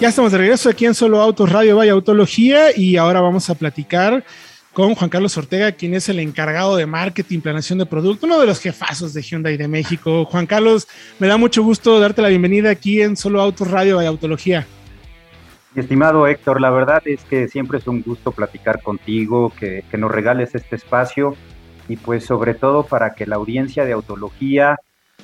Ya estamos de regreso aquí en Solo Autos Radio Vaya Autología y ahora vamos a platicar con Juan Carlos Ortega, quien es el encargado de marketing, planeación de producto, uno de los jefazos de Hyundai de México. Juan Carlos, me da mucho gusto darte la bienvenida aquí en Solo Autos Radio Vaya Autología. Estimado Héctor, la verdad es que siempre es un gusto platicar contigo, que, nos regales este espacio y pues sobre todo para que la audiencia de Autología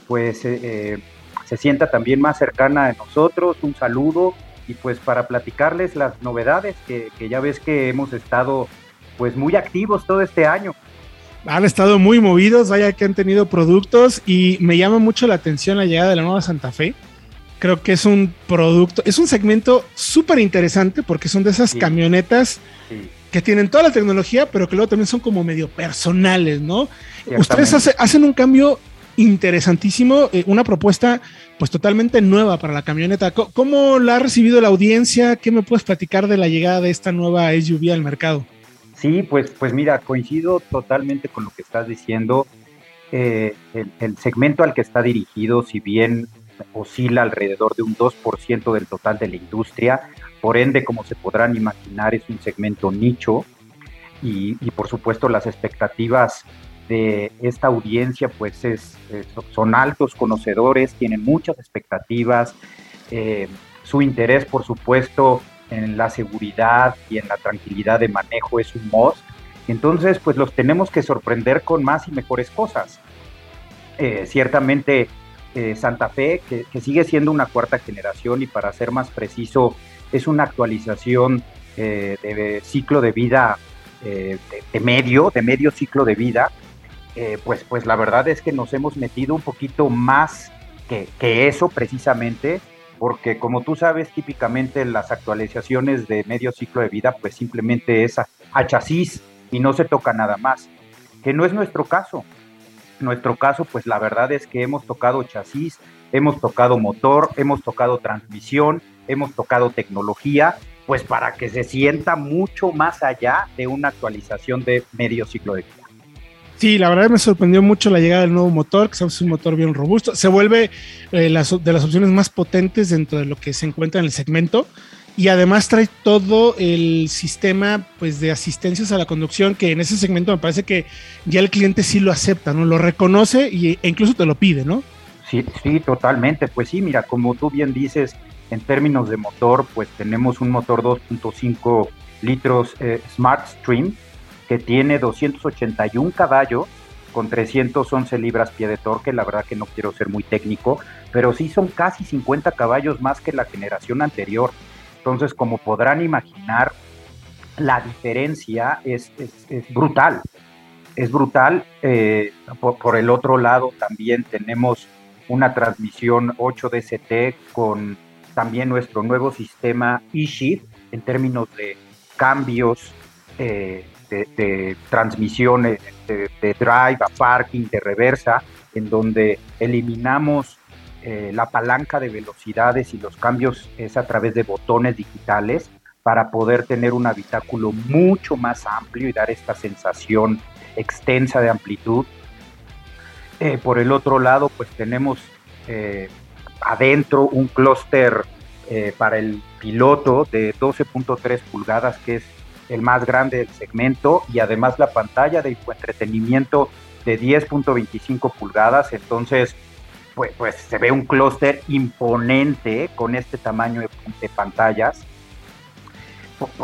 pues eh, eh, se sienta también más cercana a nosotros. Un saludo y pues para platicarles las novedades que, ya ves que hemos estado pues muy activos todo este año. Han estado muy movidos, vaya que han tenido productos y me llama mucho la atención la llegada de la nueva Santa Fe. Creo que es un producto, es un segmento súper interesante porque son de esas camionetas que tienen toda la tecnología, pero que luego también son como medio personales, ¿no? Ustedes hacen un cambio interesantísimo, eh, una propuesta pues totalmente nueva para la camioneta. ¿Cómo la ha recibido la audiencia? ¿Qué me puedes platicar de la llegada de esta nueva SUV al mercado? Sí, pues, pues mira, coincido totalmente con lo que estás diciendo. Eh, el, segmento al que está dirigido, si bien oscila alrededor de un 2% del total de la industria, por ende, como se podrán imaginar, es un segmento nicho y, y por supuesto las expectativas de esta audiencia pues es, son altos conocedores, tienen muchas expectativas, eh, su interés por supuesto en la seguridad y en la tranquilidad de manejo es un must, entonces pues los tenemos que sorprender con más y mejores cosas. Eh, ciertamente eh, Santa Fe, que, sigue siendo una cuarta generación y para ser más preciso es una actualización de ciclo de vida de, medio, de medio ciclo de vida, eh, pues, pues la verdad es que nos hemos metido un poquito más que, eso precisamente, porque como tú sabes, típicamente las actualizaciones de medio ciclo de vida, pues simplemente es a, chasis y no se toca nada más, que no es nuestro caso. Nuestro caso, pues la verdad es que hemos tocado chasis, hemos tocado motor, hemos tocado transmisión, hemos tocado tecnología, pues para que se sienta mucho más allá de una actualización de medio ciclo de vida. Sí, la verdad me sorprendió mucho la llegada del nuevo motor, que es un motor bien robusto. Se vuelve eh, de las opciones más potentes dentro de lo que se encuentra en el segmento. Y además trae todo el sistema pues, de asistencias a la conducción, que en ese segmento me parece que ya el cliente sí lo acepta, ¿no? Lo reconoce y, e incluso te lo pide, ¿no? Sí, sí, totalmente. Pues sí, mira, como tú bien dices, en términos de motor, pues tenemos un motor 2.5 litros eh, Smart Stream, que tiene 281 caballos con 311 libras pie de torque, la verdad que no quiero ser muy técnico, pero sí son casi 50 caballos más que la generación anterior. Entonces, como podrán imaginar, la diferencia es, brutal. Es brutal. Eh, por, el otro lado, también tenemos una transmisión 8DCT con también nuestro nuevo sistema eShift en términos de cambios eh, de, transmisiones de, drive a parking, de reversa, en donde eliminamos eh, la palanca de velocidades y los cambios es a través de botones digitales para poder tener un habitáculo mucho más amplio y dar esta sensación extensa de amplitud. Eh, por el otro lado, pues tenemos eh, adentro un clúster para el piloto de 12.3 pulgadas, que es el más grande del segmento y además la pantalla de entretenimiento de 10.25 pulgadas, entonces pues, pues, se ve un clúster imponente con este tamaño de, pantallas.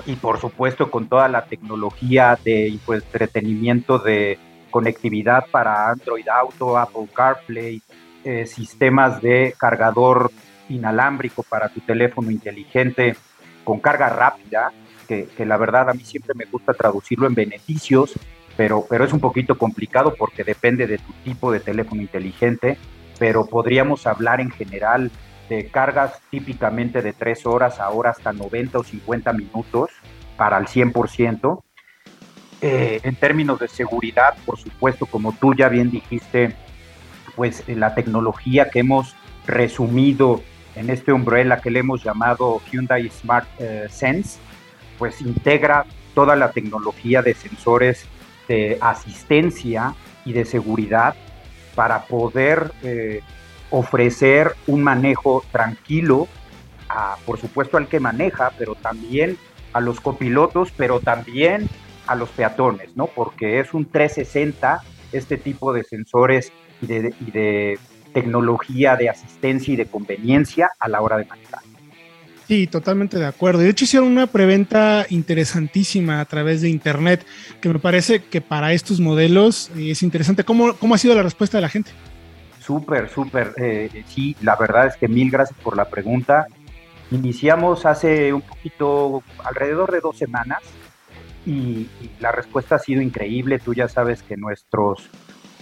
Y por supuesto con toda la tecnología de entretenimiento de conectividad para Android Auto, Apple CarPlay, eh, sistemas de cargador inalámbrico para tu teléfono inteligente con carga rápida, que, la verdad a mí siempre me gusta traducirlo en beneficios, pero, pero es un poquito complicado porque depende de tu tipo de teléfono inteligente, pero podríamos hablar en general de cargas típicamente de 3 horas, ahora hasta 90 o 50 minutos para el 100%. Eh, en términos de seguridad, por supuesto, como tú ya bien dijiste, pues la tecnología que hemos resumido en este umbrella que le hemos llamado Hyundai Smart eh, Sense, pues integra toda la tecnología de sensores de asistencia y de seguridad para poder eh, ofrecer un manejo tranquilo por supuesto al que maneja, pero también a los copilotos, pero también a los peatones, ¿no? Porque es un 360 este tipo de sensores y de, tecnología de asistencia y de conveniencia a la hora de manejar. Sí, totalmente de acuerdo. De hecho, hicieron una preventa interesantísima a través de Internet, que me parece que para estos modelos es interesante. ¿Cómo, cómo ha sido la respuesta de la gente? Súper, súper. Eh, sí, la verdad es que mil gracias por la pregunta. Iniciamos hace un poquito, alrededor de dos semanas, y, la respuesta ha sido increíble. Tú ya sabes que nuestros,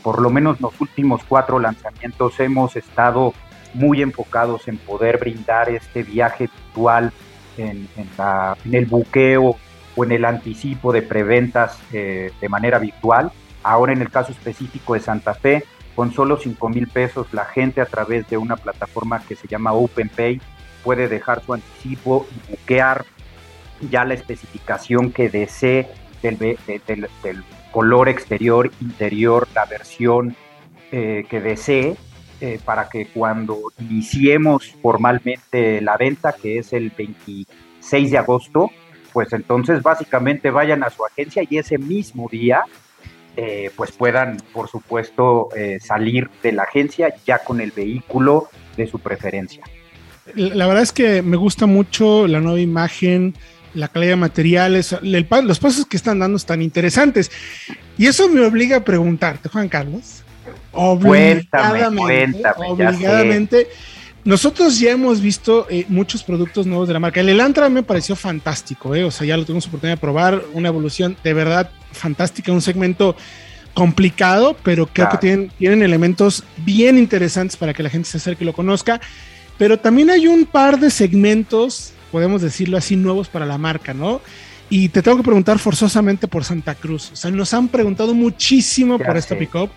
por lo menos los últimos cuatro lanzamientos, hemos estado muy enfocados en poder brindar este viaje virtual en, el buqueo o en el anticipo de preventas eh, de manera virtual. Ahora en el caso específico de Santa Fe, con solo 5 mil pesos, la gente a través de una plataforma que se llama OpenPay puede dejar su anticipo y buquear ya la especificación que desee del, color exterior, interior, la versión eh, que desee, eh, para que cuando iniciemos formalmente la venta, que es el 26 de agosto, pues entonces básicamente vayan a su agencia y ese mismo día eh, pues puedan, por supuesto, salir de la agencia ya con el vehículo de su preferencia. La verdad es que me gusta mucho la nueva imagen, la calidad de materiales, los pasos que están dando están interesantes. Y eso me obliga a preguntarte, Juan Carlos. Obligadamente, obligadamente. Nosotros ya hemos visto eh, muchos productos nuevos de la marca. El Elantra me pareció fantástico, eh, o sea, ya lo tuvimos oportunidad de probar, una evolución de verdad fantástica, un segmento complicado, pero creo que tienen, tienen elementos bien interesantes para que la gente se acerque y lo conozca. Pero también hay un par de segmentos podemos decirlo así, nuevos para la marca, ¿no? Y te tengo que preguntar forzosamente por Santa Cruz. O sea, nos han preguntado muchísimo por esta pickup,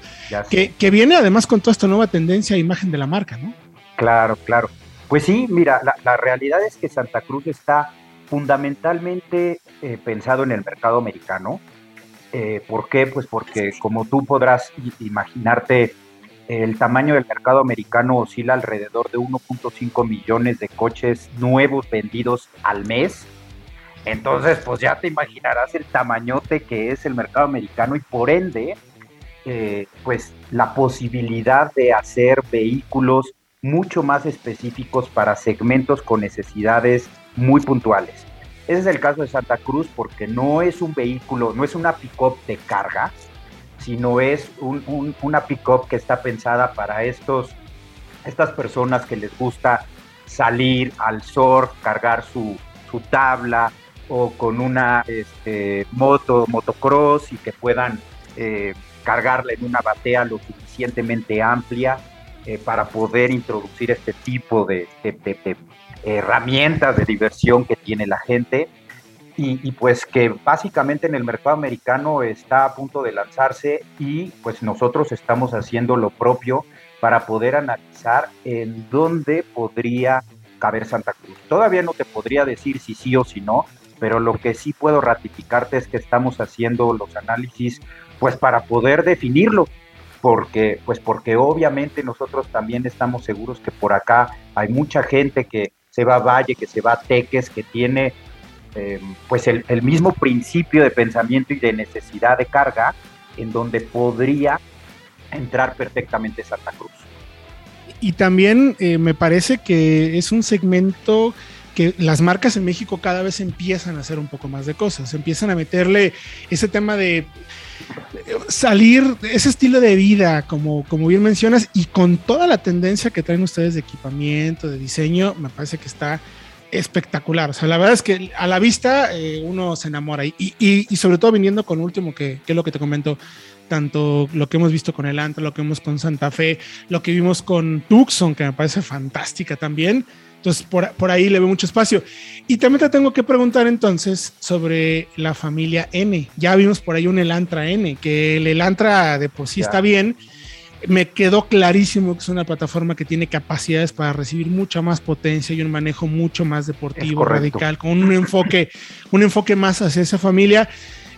que, que, viene además con toda esta nueva tendencia e imagen de la marca, ¿no? Claro, claro. Pues sí, mira, la, realidad es que Santa Cruz está fundamentalmente eh, pensado en el mercado americano. Eh, ¿Por qué? Pues porque como tú podrás imaginarte, el tamaño del mercado americano oscila alrededor de 1.5 millones de coches nuevos vendidos al mes. Entonces, pues ya te imaginarás el tamañote que es el mercado americano y por ende, eh, pues la posibilidad de hacer vehículos mucho más específicos para segmentos con necesidades muy puntuales. Ese es el caso de Santa Cruz porque no es un vehículo, no es una pick-up de carga, sino es un, una pick-up que está pensada para estos, estas personas que les gusta salir al surf, cargar su, tabla o con una este, moto, motocross y que puedan eh, cargarla en una batea lo suficientemente amplia eh, para poder introducir este tipo de herramientas de diversión que tiene la gente y, pues que básicamente en el mercado americano está a punto de lanzarse y pues nosotros estamos haciendo lo propio para poder analizar en dónde podría caber Santa Cruz. Todavía no te podría decir si sí o si no, pero lo que sí puedo ratificarte es que estamos haciendo los análisis pues para poder definirlo, porque pues porque obviamente nosotros también estamos seguros que por acá hay mucha gente que se va a Valle, que se va a Teques, que tiene eh, pues el, mismo principio de pensamiento y de necesidad de carga en donde podría entrar perfectamente Santa Cruz. Y también eh, me parece que es un segmento que las marcas en México cada vez empiezan a hacer un poco más de cosas, empiezan a meterle ese tema de salir, ese estilo de vida, como, como bien mencionas, y con toda la tendencia que traen ustedes de equipamiento, de diseño, me parece que está espectacular. O sea, la verdad es que a la vista eh, uno se enamora y, y, sobre todo viniendo con último, que, que, es lo que te comento, tanto lo que hemos visto con el Antra, lo que vimos con Santa Fe, lo que vimos con Tucson, que me parece fantástica también. Entonces, por, por ahí le veo mucho espacio. Y también te tengo que preguntar entonces sobre la familia N. Ya vimos por ahí un Elantra N, que el Elantra de por sí está bien, me quedó clarísimo que es una plataforma que tiene capacidades para recibir mucha más potencia y un manejo mucho más deportivo, radical, con un enfoque, un enfoque más hacia esa familia.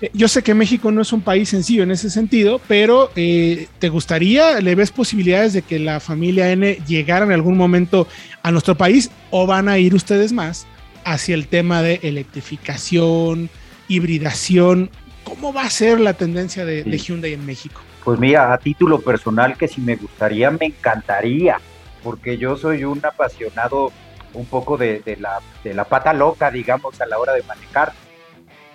Eh, yo sé que México no es un país sencillo en ese sentido, pero eh, ¿te gustaría, le ves posibilidades de que la familia N llegara en algún momento a nuestro país o van a ir ustedes más hacia el tema de electrificación, hibridación? ¿Cómo va a ser la tendencia de, de Hyundai en México? Pues mira, a título personal que si me gustaría, me encantaría, porque yo soy un apasionado un poco de, la, de la pata loca, digamos, a la hora de manejar.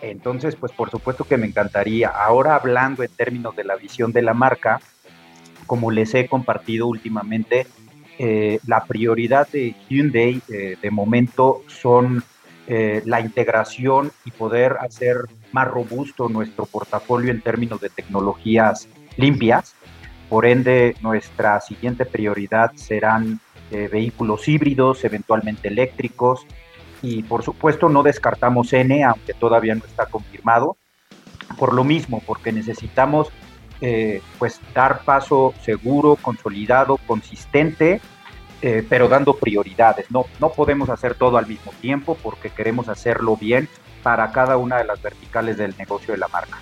Entonces, pues por supuesto que me encantaría. Ahora hablando en términos de la visión de la marca, como les he compartido últimamente, eh, la prioridad de Hyundai eh, de momento son eh, la integración y poder hacer más robusto nuestro portafolio en términos de tecnologías limpias. Por ende, nuestra siguiente prioridad serán vehículos híbridos, eventualmente eléctricos, y por supuesto no descartamos N, aunque todavía no está confirmado, por lo mismo, porque necesitamos eh, pues dar paso seguro, consolidado, consistente, eh, pero dando prioridades. No, no podemos hacer todo al mismo tiempo porque queremos hacerlo bien para cada una de las verticales del negocio de la marca.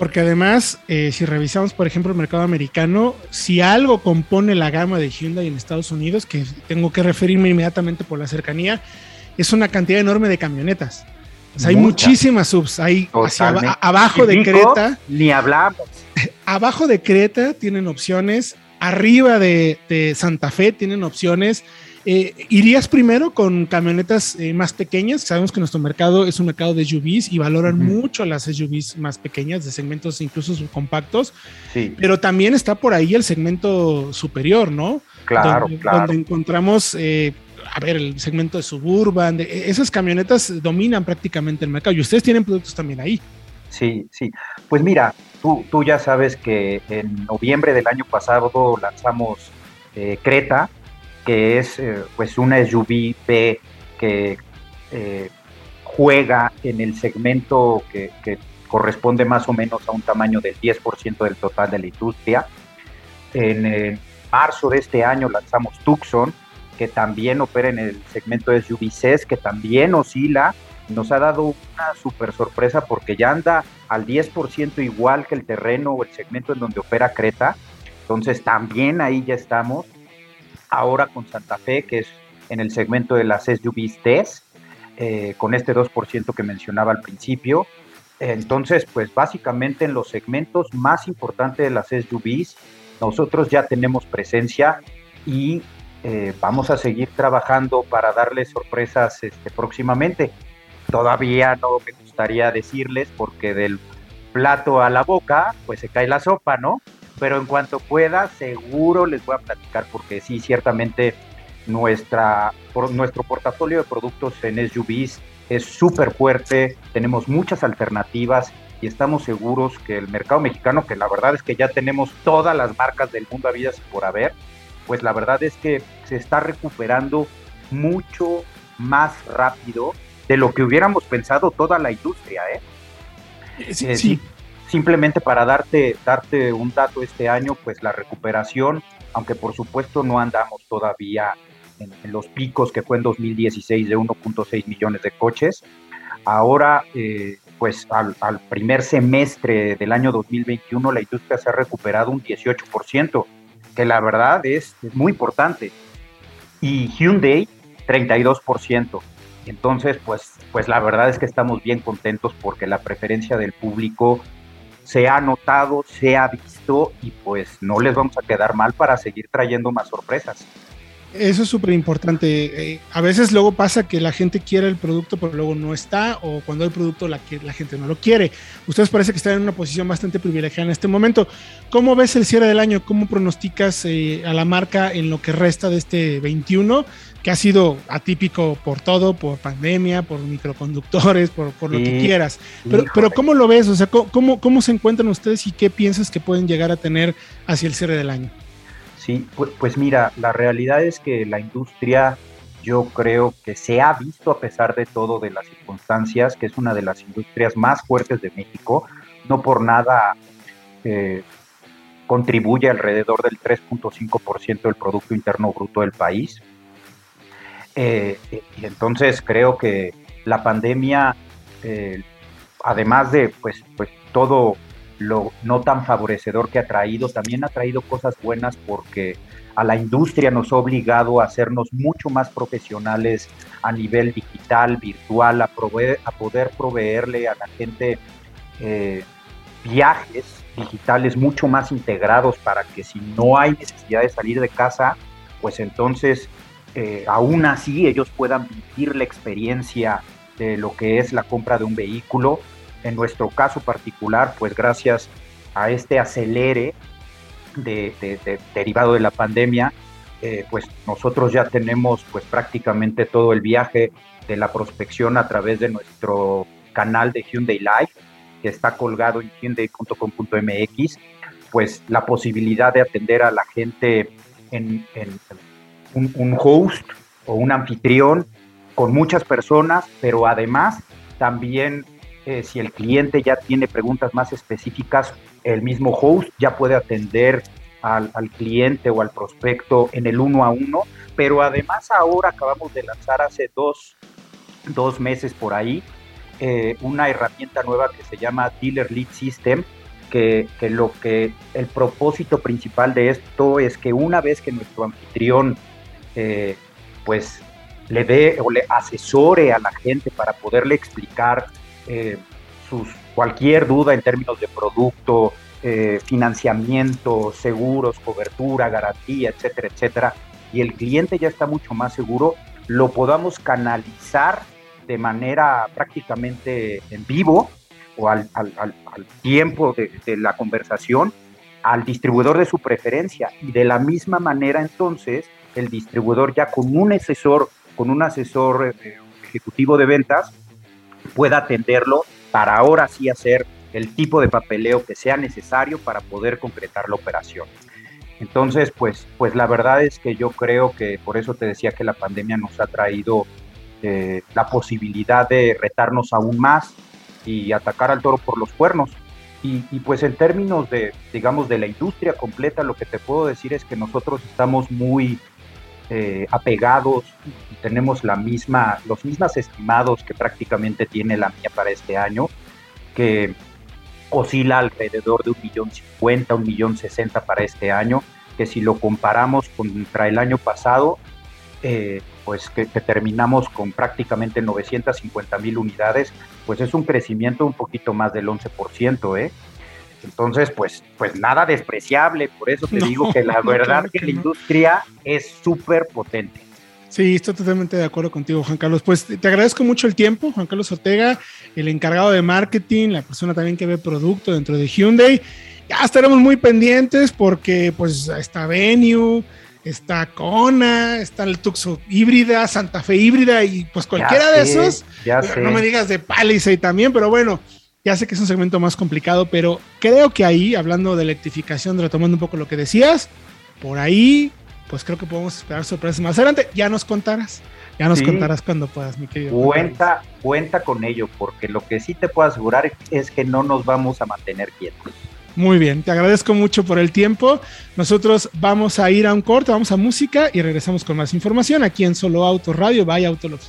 Porque además, eh, si revisamos, por ejemplo, el mercado americano, si algo compone la gama de Hyundai en Estados Unidos, que tengo que referirme inmediatamente por la cercanía, es una cantidad enorme de camionetas. hay muchísimas subs. Hay abajo de Creta. Ni hablamos. Abajo de Creta tienen opciones. Arriba de, de Santa Fe tienen opciones. Eh, ¿Irías primero con camionetas eh, más pequeñas? Sabemos que nuestro mercado es un mercado de SUVs y valoran mucho las SUVs más pequeñas, de segmentos incluso subcompactos. Sí. Pero también está por ahí el segmento superior, ¿no? Claro, claro. Donde encontramos, eh, a ver, el segmento de suburban, esas camionetas dominan prácticamente el mercado y ustedes tienen productos también ahí. Sí, sí. Pues mira, tú, tú ya sabes que en noviembre del año pasado lanzamos Creta, que es eh, pues una SUV B que eh, juega en el segmento que, corresponde más o menos a un tamaño del 10% del total de la industria. En marzo de este año lanzamos Tucson, que también opera en el segmento de SUV CES, que también oscila. Nos ha dado una super sorpresa porque ya anda al 10% igual que el terreno o el segmento en donde opera Creta. Entonces también ahí ya estamos ahora con Santa Fe, que es en el segmento de las SUVs TES, eh, con este 2% que mencionaba al principio. Entonces, pues básicamente en los segmentos más importantes de las SUVs, nosotros ya tenemos presencia y eh, vamos a seguir trabajando para darles sorpresas este, próximamente. Todavía no me gustaría decirles porque del plato a la boca, pues se cae la sopa, ¿no? Pero en cuanto pueda, seguro les voy a platicar porque sí, ciertamente nuestra, nuestro portafolio de productos en SUVs es súper fuerte, tenemos muchas alternativas y estamos seguros que el mercado mexicano, que la verdad es que ya tenemos todas las marcas del mundo y por haber, pues la verdad es que se está recuperando mucho más rápido de lo que hubiéramos pensado toda la industria. ¿eh? Sí, sí. Simplemente para darte, darte un dato este año, pues la recuperación, aunque por supuesto no andamos todavía en, los picos que fue en 2016 de 1.6 millones de coches, ahora eh, pues al, primer semestre del año 2021 la industria se ha recuperado un 18%, que la verdad es, es muy importante. Y Hyundai 32%. Entonces, pues, pues la verdad es que estamos bien contentos porque la preferencia del público se ha notado, se ha visto y pues no les vamos a quedar mal para seguir trayendo más sorpresas. Eso es súper importante. Eh, a veces luego pasa que la gente quiere el producto, pero luego no está, o cuando hay producto la, la gente no lo quiere. Ustedes parece que están en una posición bastante privilegiada en este momento. ¿Cómo ves el cierre del año? ¿Cómo pronosticas eh, a la marca en lo que resta de este 21? que ha sido atípico por todo, por pandemia, por microconductores, por, por lo que quieras. Pero, pero ¿cómo lo ves? O sea, ¿cómo, ¿cómo se encuentran ustedes y qué piensas que pueden llegar a tener hacia el cierre del año? Pues, pues mira, la realidad es que la industria yo creo que se ha visto a pesar de todo de las circunstancias, que es una de las industrias más fuertes de México, no por nada eh, contribuye alrededor del 3.5% del Producto Interno Bruto del país. Eh, y entonces creo que la pandemia eh, además de pues, pues todo lo no tan favorecedor que ha traído, también ha traído cosas buenas porque a la industria nos ha obligado a hacernos mucho más profesionales a nivel digital, virtual, a, a poder proveerle a la gente eh, viajes digitales mucho más integrados para que si no hay necesidad de salir de casa, pues entonces eh, aún así ellos puedan vivir la experiencia de lo que es la compra de un vehículo. En nuestro caso particular, pues gracias a este acelere de, derivado de la pandemia, eh, pues nosotros ya tenemos pues prácticamente todo el viaje de la prospección a través de nuestro canal de Hyundai Live, que está colgado en hyundai.com.mx, pues la posibilidad de atender a la gente en, un, host o un anfitrión con muchas personas, pero además también eh, si el cliente ya tiene preguntas más específicas, el mismo host ya puede atender al, cliente o al prospecto en el uno a uno, pero además ahora acabamos de lanzar hace dos, dos meses por ahí eh, una herramienta nueva que se llama Dealer Lead System, que, que, lo que el propósito principal de esto es que una vez que nuestro anfitrión eh, pues le dé o le asesore a la gente para poderle explicar eh, sus cualquier duda en términos de producto, eh, financiamiento, seguros, cobertura, garantía, etcétera, etcétera, y el cliente ya está mucho más seguro, lo podamos canalizar de manera prácticamente en vivo o al, tiempo de, de, la conversación al distribuidor de su preferencia. Y de la misma manera entonces el distribuidor ya con un asesor, con un asesor eh, ejecutivo de ventas pueda atenderlo para ahora sí hacer el tipo de papeleo que sea necesario para poder concretar la operación. Entonces, pues, pues la verdad es que yo creo que por eso te decía que la pandemia nos ha traído eh, la posibilidad de retarnos aún más y atacar al toro por los cuernos. Y, y, pues en términos de, digamos, de la industria completa, lo que te puedo decir es que nosotros estamos muy eh, apegados tenemos la misma, los mismos estimados que prácticamente tiene la mía para este año, que oscila alrededor de un millón cincuenta, un millón sesenta para este año, que si lo comparamos contra el año pasado, eh, pues que, terminamos con prácticamente 950 mil unidades, pues es un crecimiento un poquito más del 11%, ¿eh? Entonces, pues, pues nada despreciable, por eso te digo que la verdad que, la industria es súper potente. Sí, estoy totalmente de acuerdo contigo, Juan Carlos. Pues te agradezco mucho el tiempo, Juan Carlos Ortega, el encargado de marketing, la persona también que ve producto dentro de Hyundai. Ya estaremos muy pendientes porque pues está Venue, está Kona, está el Tucson híbrida, Santa Fe híbrida y pues cualquiera de esos. Ya no me digas de Palisade también, pero bueno, ya sé que es un segmento más complicado, pero creo que ahí, hablando de electrificación, retomando un poco lo que decías, por ahí, pues creo que podemos esperar sorpresas más adelante. Ya nos contarás, ya nos contarás cuando puedas, mi querido. Cuenta, cuenta con ello, porque lo que sí te puedo asegurar es que no nos vamos a mantener quietos. Muy bien, te agradezco mucho por el tiempo. Nosotros vamos a ir a un corte, vamos a música y regresamos con más información aquí en Solo Auto Radio, vaya Autología.